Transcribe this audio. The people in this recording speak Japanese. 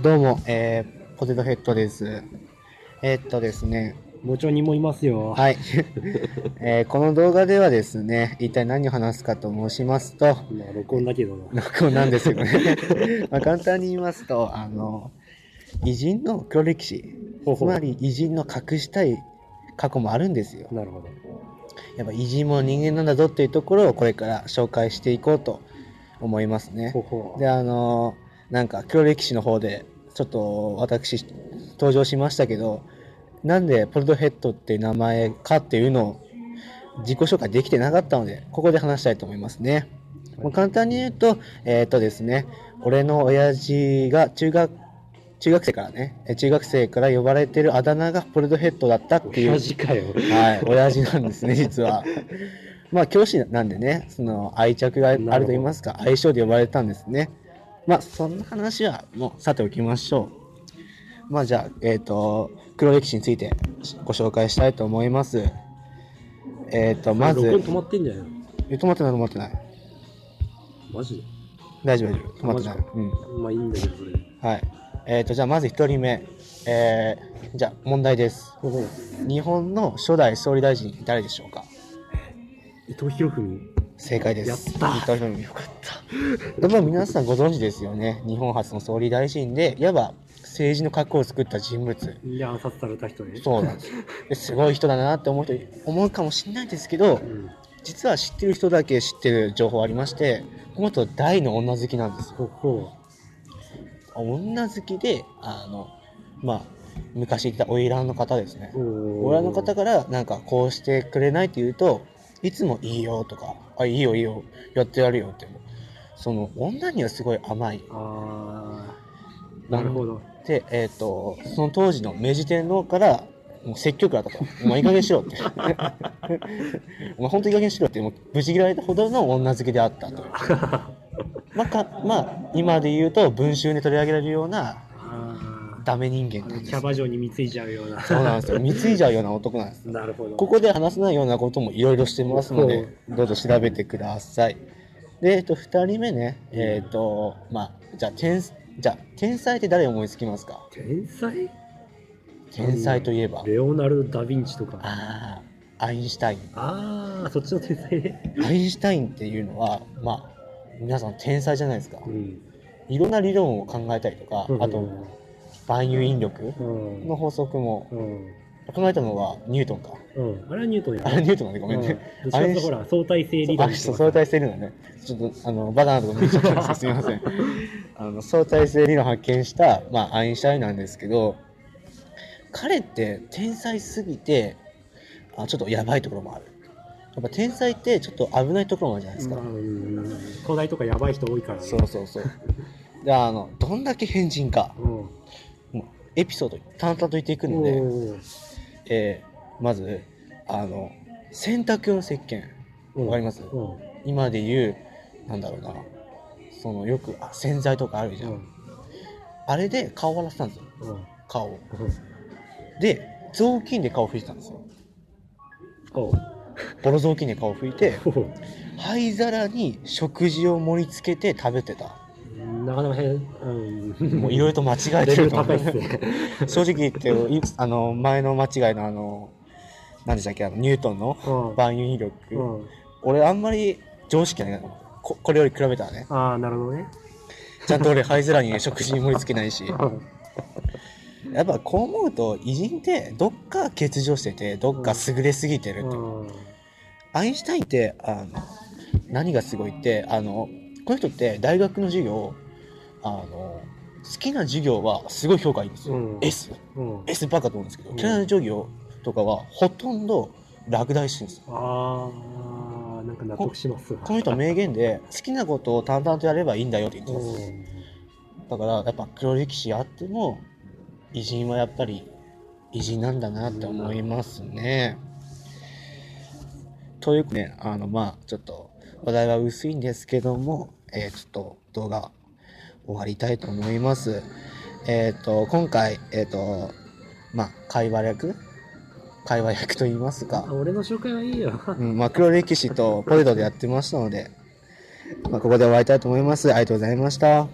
どうも、えー、ポテトヘッドです。えーっとですね、もちろんにもいますよ。はい、えーこの動画ではですね、一体何を話すかと申しますと、まあ、録音だけどな。録音なんですけどね、まあ簡単に言いますと、あの、偉人の黒歴史、ほうほうつまり偉人の隠したい過去もあるんですよ。なるほど。やっぱ偉人も人間なんだぞっていうところをこれから紹介していこうと思いますねほ。うほう。で、あのなんか黒歴史の方で、ちょっと私、登場しましたけど、なんでポルトヘッドっていう名前かっていうのを自己紹介できてなかったので、ここで話したいと思いますね。もう簡単に言うと、えっ、とですね、俺の親父が中学、中学生からね、え中学生から呼ばれてるあだ名がポルトヘッドだったっていう親。父かよ。はい、親父なんですね、実は。まあ、教師なんでね、その愛着があると言いますか、愛称で呼ばれたんですね。まあ、そんな話はもうさておきましょう。まあ、じゃあ、えっ、と、黒歴史についてご紹介したいと思います。えっ、と、まず、止まってんじゃないの？え止まってない、止まってない。マジ大丈夫、大丈夫。止まってない。うん。まあいいんだけど、それ。はい。えっ、と、じゃあ、まず一人目。えー、じゃあ、問題です。日本の初代総理大臣、誰でしょうか？伊藤博文。正解です。やった伊藤博文よかった。皆さんご存知ですよね。日本初の総理大臣で、いわば政治の核を作った人物。で、暗殺された人ね。そうなんですすごい人だなって思う人思うかもしれないですけどう、ん。実は知ってる人だけ知ってる情報ありまして、この人大の女好きなんですよ。女好きで、あの、まあ、昔言った花魁の方ですね花魁の方からなんかこうしてくれないって言うといつもいいよとかあいいよいいよやってやるよってもその女にはすごい甘いあー。なるほど。でえっ、とその当時の明治天皇からもう説教だったと「お前いい加減にしろ」って「お前本当にいい加減にしろ」ってもうぶち切られたほどの女好きであったと まあかまあ今で言うと文集に取り上げられるようなあダメ人間ー。なんですキャバ嬢に貢いじゃうような。そうなんですよ貢いじゃうような男なんです なるほど。ここで話せないようなこともいろいろしてますので、どうぞ調べてください。で、えっと、二人目ね、えっと、まあ、じゃあ、天、じゃあ、天才って誰思いつきますか？天才？天才といえば。レオナルド・ダ・ヴィンチとか。ああ、アインシュタイン。あー、そっちの天才？ね。アインシュタインっていうのは、まあ、皆さん天才じゃないですかう。ん。いろんな理論を考えたりとか、あと、万有引力うん。の法則もうん。考えたのはニュートンか。うん。あれはニュートンやあれニュートンなんでごめんね。うん、どっちかというとほら、相対性理論相対性理論ね。ちょっと、あの、バカなとこ見ちゃったんですよ。すみません。あの、相対性理論を発見した、まあ、アインシュタインなんですけど、彼って天才すぎて、あちょっとやばいところもある。やっぱ天才ってちょっと危ないところもあるじゃないですか。まあうん東大とかやばい人多いからね。そうそうそう。で、あの、どんだけ変人か、うん。エピソード淡々と言っていくので、えーまず、あの、洗濯用の石鹸。うんわかります？うん。今で言う、なんだろうな、そのよくあ洗剤とかあるじゃん。うん。あれで顔を洗ってたんですよ、うん。顔を。うん。で、雑巾で顔拭いてたんですよ。ボロ雑巾で顔拭いて、灰皿に食事を盛り付けて食べてた。なかなか変、うん。もういろいろと間違えてると思うね。正直言って、いあの、前の間違いのあの、何でしたっけ、あの、ニュートンのうん万有引力。うん。俺あんまり常識ない。ここれより比べたらね。ああ、なるほどね。ちゃんと俺灰皿に食事に盛り付けないし。うんやっぱこう思うと偉人ってどっか欠如しててどっか優れすぎてるって、うん。アインシュタインってあの何がすごいってあのこの人って大学の授業あの好きな授業はすごい評価いいんですよ、うん S うん。S ばっかと思うんですけど、うん嫌いな授業とかはほとんど落第してるんですよああ、なんか納得しますわ。この人は名言で好きなことを淡々とやればいいんだよって言ってます、うん。だからやっぱ黒歴史あっても偉人はやっぱり偉人なんだなって思いますね。ということでね、あのまあちょっと話題は薄いんですけども、えーちょっと動画終わりたいと思います。えっ、と、今回、えっ、と、まあ会話役会話役と言いますあか、俺の紹介はいいよ。うん、まあ黒歴史とポテトでやってましたので、まあここで終わりたいと思います。ありがとうございました。